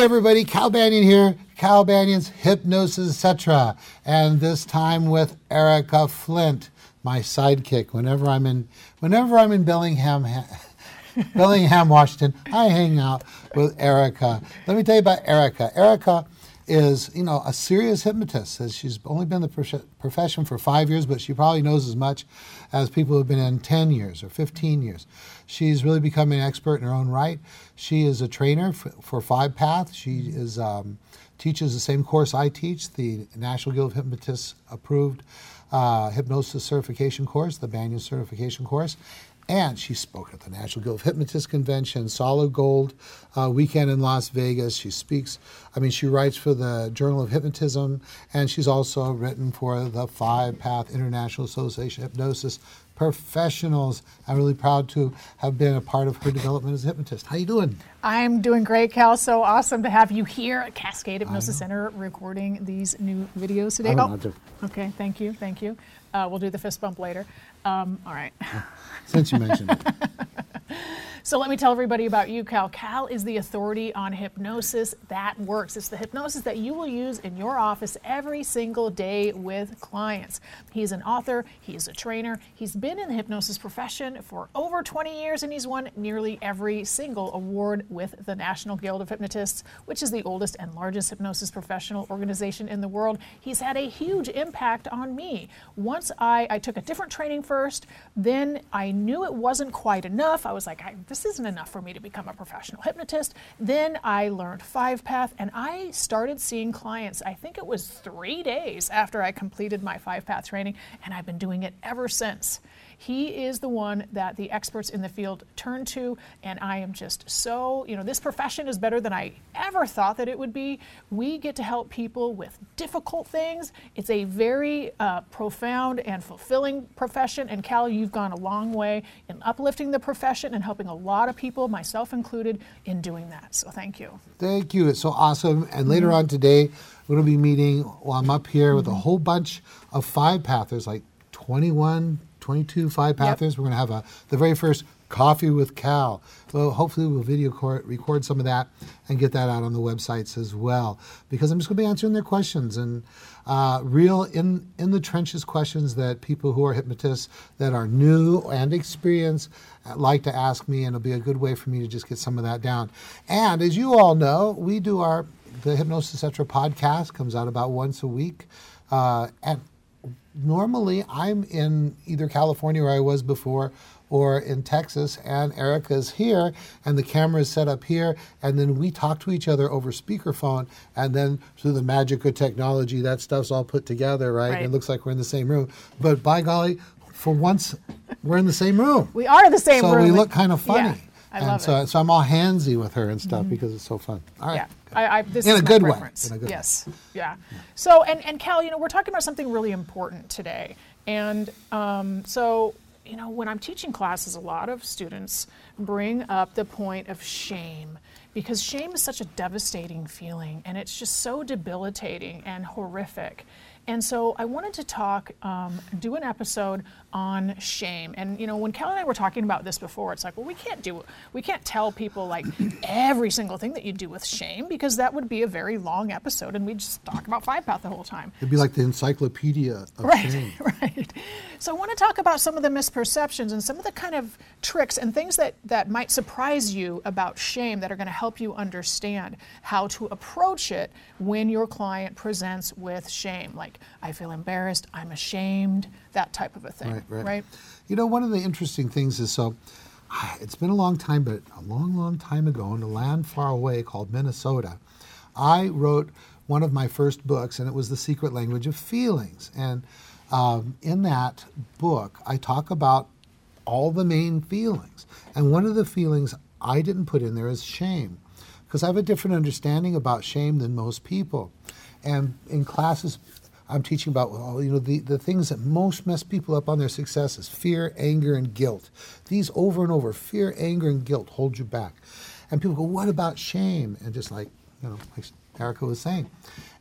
Everybody, Cal Banyan here. Cal Banyan's Hypnosis Etc. And this time with Erica Flint, my sidekick. Whenever I'm in, whenever I'm in Bellingham, Bellingham, Washington, I hang out with Erica. Let me tell you about Erica. Erica is, you know, a serious hypnotist. She's only been in the profession for five years, but she probably knows as much as people who have been in 10 years or 15 years. She's really become an expert in her own right. She is a trainer for, for Five Path. She is um, teaches the same course I teach, the National Guild of Hypnotists approved uh, hypnosis certification course, the Banyan certification course. And she spoke at the National Guild of Hypnotists Convention, Solid Gold uh, weekend in Las Vegas. She speaks, I mean, she writes for the Journal of Hypnotism, and she's also written for the Five Path International Association of Hypnosis professionals. I'm really proud to have been a part of her development as a hypnotist. How are you doing? I'm doing great, Cal. So awesome to have you here at Cascade Hypnosis Center recording these new videos today. Oh, okay, thank you, thank you. Uh, we'll do the fist bump later. Um, all right. Since you mentioned it. So let me tell everybody about you, Cal. Cal is the authority on hypnosis that works. It's the hypnosis that you will use in your office every single day with clients. He's an author, he's a trainer, he's been in the hypnosis profession for over 20 years, and he's won nearly every single award with the National Guild of Hypnotists, which is the oldest and largest hypnosis professional organization in the world. He's had a huge impact on me. Once I, I took a different training first, then I knew it wasn't quite enough. I was like, I, this isn't enough for me to become a professional hypnotist. Then I learned Five Path and I started seeing clients. I think it was three days after I completed my Five Path training, and I've been doing it ever since. He is the one that the experts in the field turn to, and I am just so, you know, this profession is better than I ever thought that it would be. We get to help people with difficult things. It's a very uh, profound and fulfilling profession, and Cal, you've gone a long way in uplifting the profession and helping a lot of people, myself included, in doing that. So thank you. Thank you. It's so awesome. And later mm-hmm. on today, we're going to be meeting while I'm up here mm-hmm. with a whole bunch of five pathers, like 21 22 five pathers. Yep. We're going to have a the very first coffee with Cal. Well, hopefully we'll video record, record some of that and get that out on the websites as well. Because I'm just going to be answering their questions and uh, real in in the trenches questions that people who are hypnotists that are new and experienced uh, like to ask me, and it'll be a good way for me to just get some of that down. And as you all know, we do our the Hypnosis Etc. podcast comes out about once a week. Uh, and normally I'm in either California where I was before or in Texas, and Erica's here, and the camera is set up here, and then we talk to each other over speakerphone, and then through the magic of technology, that stuff's all put together, right? right. It looks like we're in the same room. But by golly, for once, we're in the same room. We are in the same so room. So we look kind of funny. Yeah, I and love so, it. so I'm all handsy with her and stuff mm-hmm. because it's so fun. All right. Yeah. I, I, this in is a good preference. way. In a good yes. Way. Yeah. So, and, and Cal, you know, we're talking about something really important today. And um, so, you know, when I'm teaching classes, a lot of students bring up the point of shame because shame is such a devastating feeling and it's just so debilitating and horrific. And so I wanted to talk, um, do an episode on shame. And you know, when Kelly and I were talking about this before, it's like, well, we can't do, we can't tell people like every single thing that you do with shame because that would be a very long episode, and we'd just talk about five path the whole time. It'd be like the encyclopedia of right, shame. Right. So I want to talk about some of the misperceptions and some of the kind of tricks and things that that might surprise you about shame that are going to help you understand how to approach it when your client presents with shame. Like, I feel embarrassed, I'm ashamed, that type of a thing. Right, right. right? You know, one of the interesting things is so it's been a long time, but a long, long time ago in a land far away called Minnesota, I wrote one of my first books, and it was The Secret Language of Feelings. And um, in that book, I talk about all the main feelings. And one of the feelings I didn't put in there is shame, because I have a different understanding about shame than most people. And in classes I'm teaching about well, you know the, the things that most mess people up on their success is fear, anger, and guilt. These over and over, fear, anger, and guilt hold you back. And people go, what about shame? And just like, you know, like Erica was saying.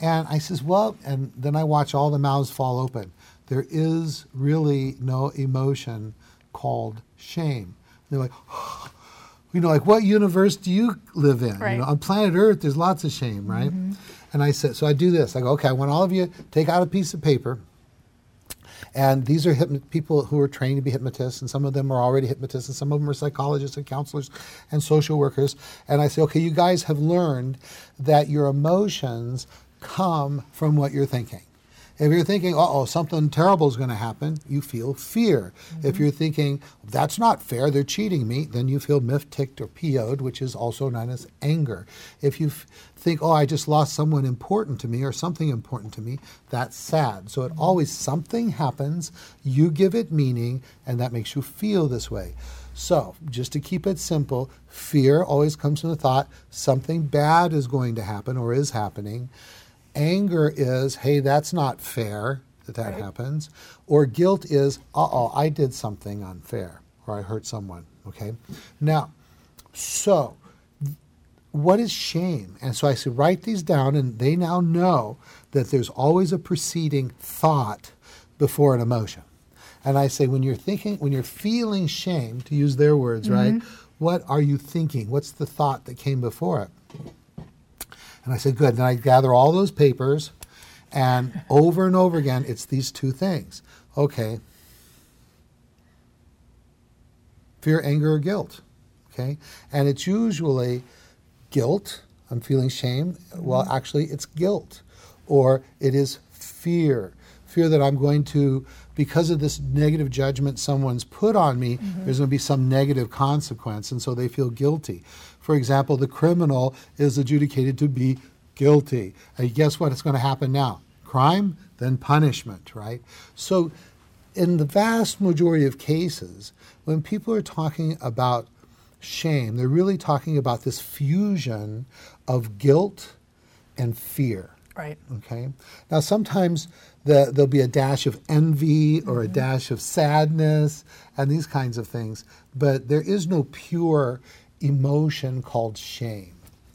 And I says, well, and then I watch all the mouths fall open. There is really no emotion called shame. And they're like, oh, you know, like what universe do you live in? Right. You know, on planet Earth, there's lots of shame, right? Mm-hmm. And I said, so I do this. I go, okay, I want all of you take out a piece of paper. And these are hypno- people who are trained to be hypnotists, and some of them are already hypnotists, and some of them are psychologists and counselors and social workers. And I say, okay, you guys have learned that your emotions come from what you're thinking. If you're thinking, uh oh, something terrible is going to happen, you feel fear. If you're thinking, that's not fair, they're cheating me, then you feel miffed, ticked, or PO'd, which is also known as anger. If you f- think, oh, I just lost someone important to me or something important to me, that's sad. So it always, something happens, you give it meaning, and that makes you feel this way. So, just to keep it simple, fear always comes from the thought something bad is going to happen or is happening. Anger is, hey, that's not fair that that Right. happens. Or guilt is, uh oh, I did something unfair or I hurt someone. Okay? Now, so what is shame? And so I said, write these down, and they now know that there's always a preceding thought before an emotion. And I say, when you're thinking, when you're feeling shame, to use their words, right? What are you thinking? What's the thought that came before it? And I said, good. Then I gather all those papers, and over and over again, it's these two things. Okay. Fear, anger, or guilt. Okay. And it's usually guilt. I'm feeling shame. Well, actually, it's guilt. Or it is fear. Fear that I'm going to, because of this negative judgment someone's put on me, mm-hmm. there's going to be some negative consequence. And so they feel guilty. For example, the criminal is adjudicated to be guilty. And guess what? It's going to happen now crime, then punishment, right? So, in the vast majority of cases, when people are talking about shame, they're really talking about this fusion of guilt and fear. Right. Okay. Now, sometimes the, there'll be a dash of envy or a mm-hmm. dash of sadness and these kinds of things, but there is no pure emotion called shame.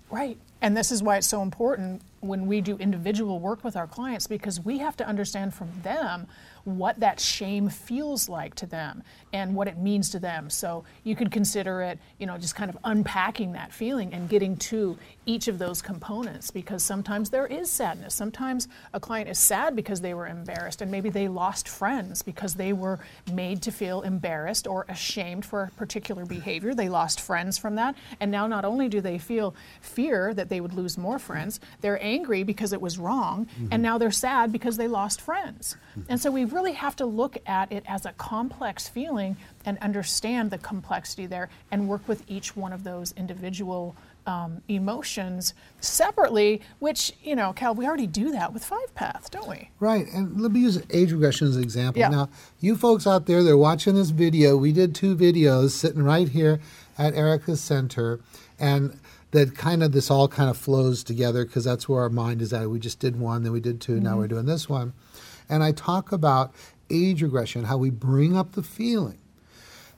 Right. And this is why it's so important when we do individual work with our clients because we have to understand from them what that shame feels like to them and what it means to them. So you could consider it, you know, just kind of unpacking that feeling and getting to each of those components because sometimes there is sadness. Sometimes a client is sad because they were embarrassed and maybe they lost friends because they were made to feel embarrassed or ashamed for a particular behavior. They lost friends from that. And now not only do they feel fear that they would lose more friends, they're angry because it was wrong, and mm-hmm. now they're sad because they lost friends. And so we really have to look at it as a complex feeling and understand the complexity there and work with each one of those individual um, emotions separately, which, you know, Cal, we already do that with Five Path, don't we? Right, and let me use age regression as an example. Yeah. Now, you folks out there that are watching this video, we did two videos sitting right here at Erica's Center, and that kind of this all kind of flows together because that's where our mind is at. We just did one, then we did 2 now we're doing this one. And I talk about age regression, how we bring up the feeling.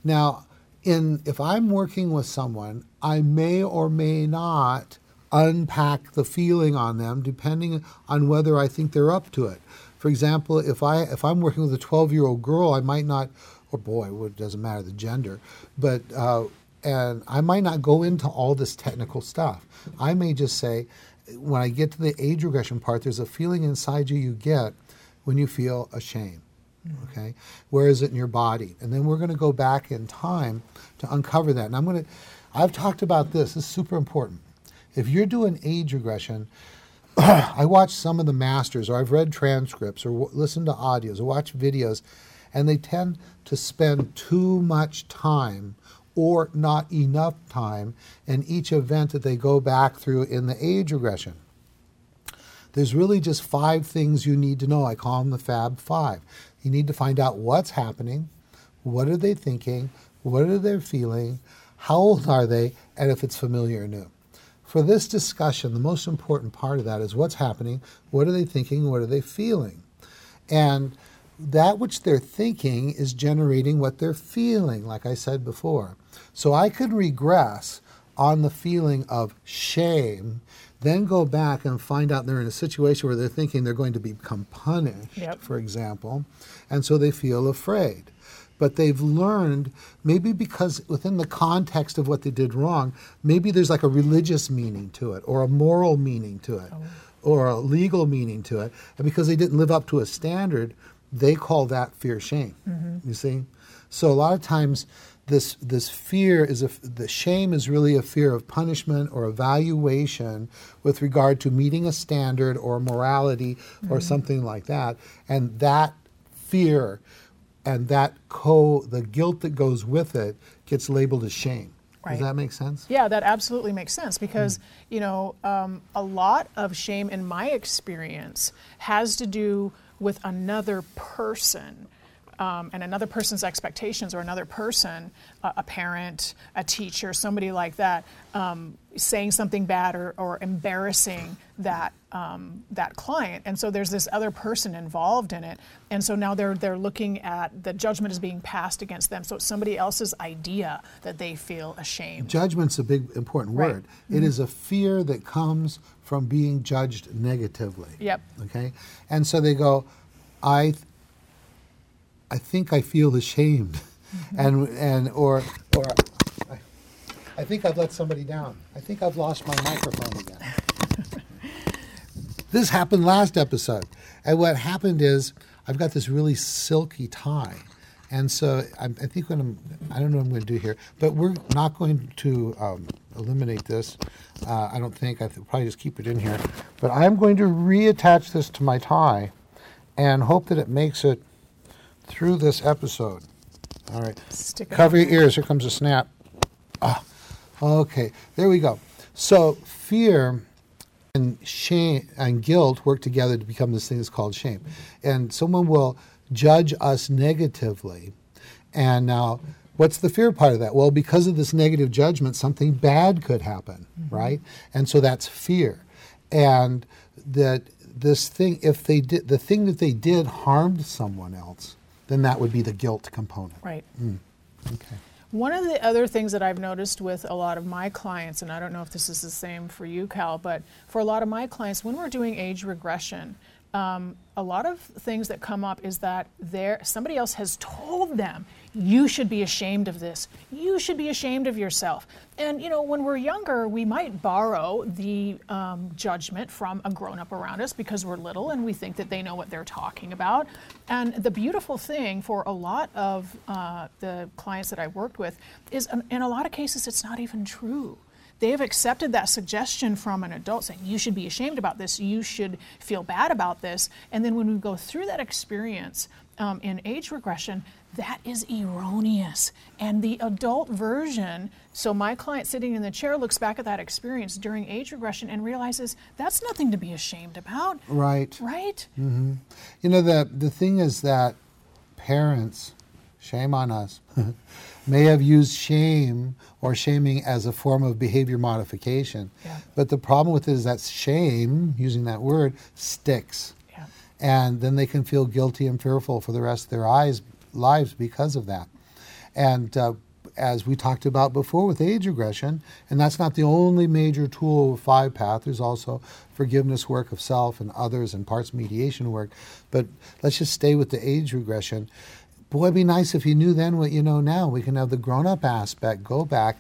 Now, in if I'm working with someone, I may or may not unpack the feeling on them depending on whether I think they're up to it. For example, if I if I'm working with a 12-year-old girl, I might not, or boy, well, it doesn't matter the gender, but uh, and I might not go into all this technical stuff. I may just say, when I get to the age regression part, there's a feeling inside you you get when you feel ashamed. Okay, where is it in your body? And then we're going to go back in time to uncover that. And I'm going to, I've talked about this. This is super important. If you're doing age regression, I watch some of the masters, or I've read transcripts, or w- listened to audios, or watched videos, and they tend to spend too much time or not enough time in each event that they go back through in the age regression. There's really just five things you need to know. I call them the Fab Five. You need to find out what's happening, what are they thinking, what are they feeling, how old are they, and if it's familiar or new. For this discussion, the most important part of that is what's happening, what are they thinking, what are they feeling. And that which they're thinking is generating what they're feeling, like I said before. So I could regress on the feeling of shame, then go back and find out they're in a situation where they're thinking they're going to become punished, Yep. for example, and so they feel afraid. but they've learned maybe because within the context of what they did wrong, maybe there's like a religious meaning to it or a moral meaning to it oh. or a legal meaning to it. And because they didn't live up to a standard, they call that fear shame. Mm-hmm. You see? So a lot of times this this fear is a the shame is really a fear of punishment or evaluation with regard to meeting a standard or morality or something like that. And that fear and that co the guilt that goes with it gets labeled as shame. Right. does that make sense? Yeah, that absolutely makes sense because, you know, um, a lot of shame in my experience has to do with another person. Um, and another person's expectations, or another person, a, a parent, a teacher, somebody like that, um, saying something bad or, or embarrassing that um, that client, and so there's this other person involved in it, and so now they're they're looking at the judgment is being passed against them, so it's somebody else's idea that they feel ashamed. Judgment's a big important Right. word. It is a fear that comes from being judged negatively. Yep. Okay? And so they go, I I think I feel ashamed. And and or or I, I think I've let somebody down. I think I've lost my microphone again. this happened last episode. And what happened is I've got this really silky tie. And so I, I think what I'm, I don't know what I'm going to do here, but we're not going to um, eliminate this. Uh, I don't think. I will probably just keep it in here. But I'm going to reattach this to my tie and hope that it makes it through this episode. All right. Stick Cover your ears. Here comes a snap. Ah, okay. There we go. So fear and shame and guilt work together to become this thing that's called shame. And someone will judge us negatively. And now, what's the fear part of that? Well, because of this negative judgment, something bad could happen, right? And so that's fear. And that this thing, if they did, the thing that they did harmed someone else, then that would be the guilt component. Right. Mm, okay. One of the other things that I've noticed with a lot of my clients, and I don't know if this is the same for you, Cal, but for a lot of my clients, when we're doing age regression, um, a lot of things that come up is that there somebody else has told them you should be ashamed of this. You should be ashamed of yourself. And you know when we're younger we might borrow the um, judgment from a grown-up around us because we're little and we think that they know what they're talking about. And the beautiful thing for a lot of uh, the clients that i've worked with is um, in a lot of cases it's not even true they have accepted that suggestion from an adult saying you should be ashamed about this. You should feel bad about this. And then when we go through that experience um, in age regression that is erroneous. And the adult version so my client sitting in the chair looks back at that experience during age regression and realizes that's nothing to be ashamed about. Right. right? You know, the, the thing is that parents, shame on us, may have used shame or shaming as a form of behavior modification. Yeah. But the problem with it is that shame, using that word, sticks. yeah And then they can feel guilty and fearful for the rest of their eyes, lives because of that. And uh, as we talked about before with age regression, and that's not the only major tool of five path, there's also forgiveness work of self and others and parts mediation work. But let's just stay with the age regression. Boy, it'd be nice if you knew then what you know now. We can have the grown up aspect go back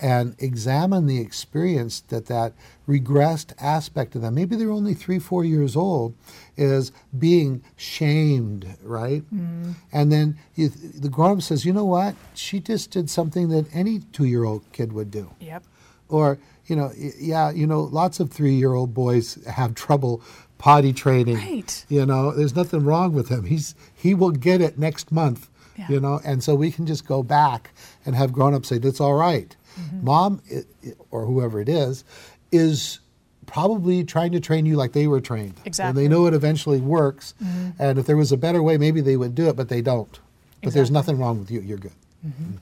and examine the experience that that regressed aspect of them. Maybe they're only three four years old is being shamed right? Mm-hmm. And then you, the grown-up says you know what? She just did something that any two-year-old kid would do. Yep. Or you know yeah you know lots of three-year-old boys have trouble potty training. Right. you know there's nothing wrong with him. He's he will get it next month Yeah. you know and so we can just go back and have grown-ups say that's all right. Mm-hmm. mom i- i- or whoever it is is probably trying to train you like they were trained. Exactly. and they know it eventually works. Mm-hmm. And if there was a better way maybe they would do it but they don't. But there's nothing wrong with you. You're good. Mm-hmm. Mm-hmm.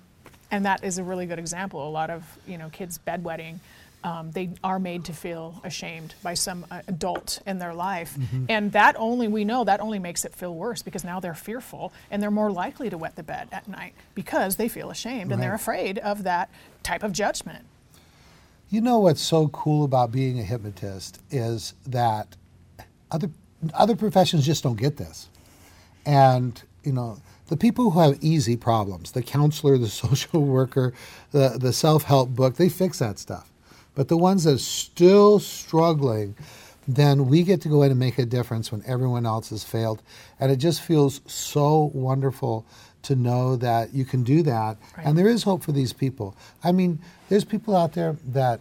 And that is a really good example. A lot of you know kids bedwetting, um, they are made to feel ashamed by some uh, adult in their life, and that only we know that only makes it feel worse because now they're fearful and they're more likely to wet the bed at night because they feel ashamed and they're afraid of that type of judgment. You know what's so cool about being a hypnotist is that other other professions just don't get this. And you know, the people who have easy problems, the counselor, the social worker, the, the self help book, they fix that stuff. But the ones that are still struggling, then we get to go in and make a difference when everyone else has failed. And it just feels so wonderful to know that you can do that. Right. And there is hope for these people. I mean, there's people out there that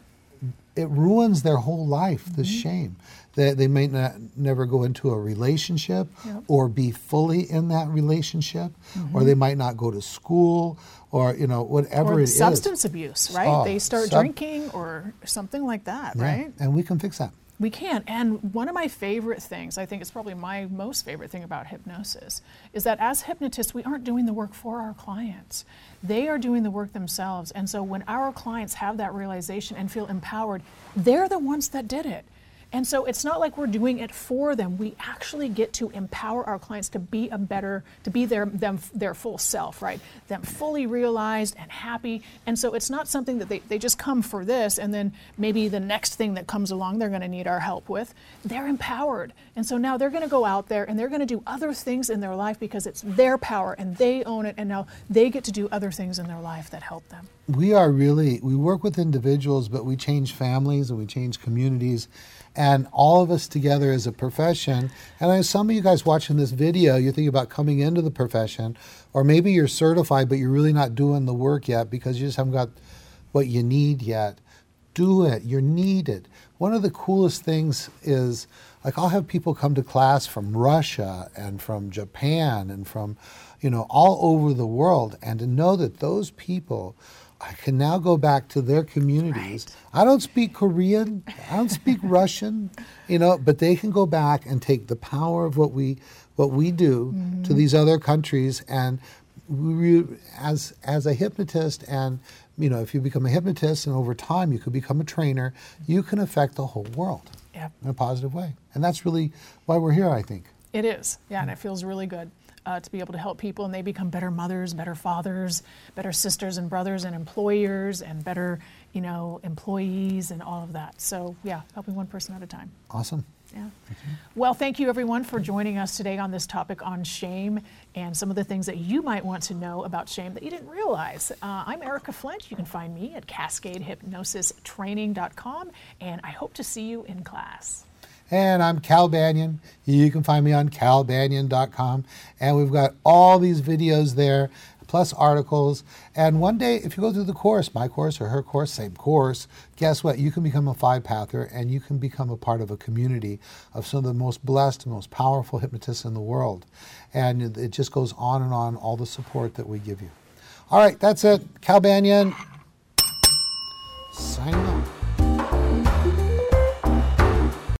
it ruins their whole life, the Mm-hmm. shame. They, they may not never go into a relationship Yep. or be fully in that relationship, Mm-hmm. or they might not go to school, or you know whatever or it is. substance abuse, right? Oh, they start sub- drinking or something like that, Yeah, right? And we can fix that. We can. And one of my favorite things, I think it's probably my most favorite thing about hypnosis, is that as hypnotists, we aren't doing the work for our clients. They are doing the work themselves. And so when our clients have that realization and feel empowered, they're the ones that did it. And so it's not like we're doing it for them. We actually get to empower our clients to be a better, to be their them their full self, right? Them fully realized and happy. And so it's not something that they, they just come for this and then maybe the next thing that comes along they're going to need our help with. They're empowered. And so now they're going to go out there and they're going to do other things in their life because it's their power and they own it and now they get to do other things in their life that help them. we are really we work with individuals but we change families and we change communities and all of us together as a profession. And I, know some of you guys watching this video you're thinking about coming into the profession or maybe you're certified but you're really not doing the work yet because you just haven't got what you need yet. Do it. You're needed. One of the coolest things is like i'll have people come to class from russia and from japan and from you know all over the world and to know that those people I can now go back to their communities. I don't speak Korean, I don't speak Russian, you know, but they can go back and take the power of what we what we do to mm-hmm. these other countries and we, as as a hypnotist and you know if you become a hypnotist and over time you could become a trainer, you can affect the whole world Yep. in a positive way. And that's really why we're here, I think. It is, yeah, and it feels really good uh, to be able to help people, and they become better mothers, better fathers, better sisters and brothers, and employers, and better, you know, employees, and all of that. So, yeah, helping one person at a time. Awesome. Yeah. Well, thank you everyone for joining us today on this topic on shame and some of the things that you might want to know about shame that you didn't realize. Uh, I'm Erica Flint. You can find me at CascadeHypnosisTraining.com, and I hope to see you in class. And I'm Cal Banyan. You can find me on calbanyan.com. And we've got all these videos there, plus articles. And one day, if you go through the course, my course or her course, same course, guess what? You can become a five pather and you can become a part of a community of some of the most blessed, most powerful hypnotists in the world. And it- just goes on and on, all the support that we give you. All right, that's it. Cal Banyan,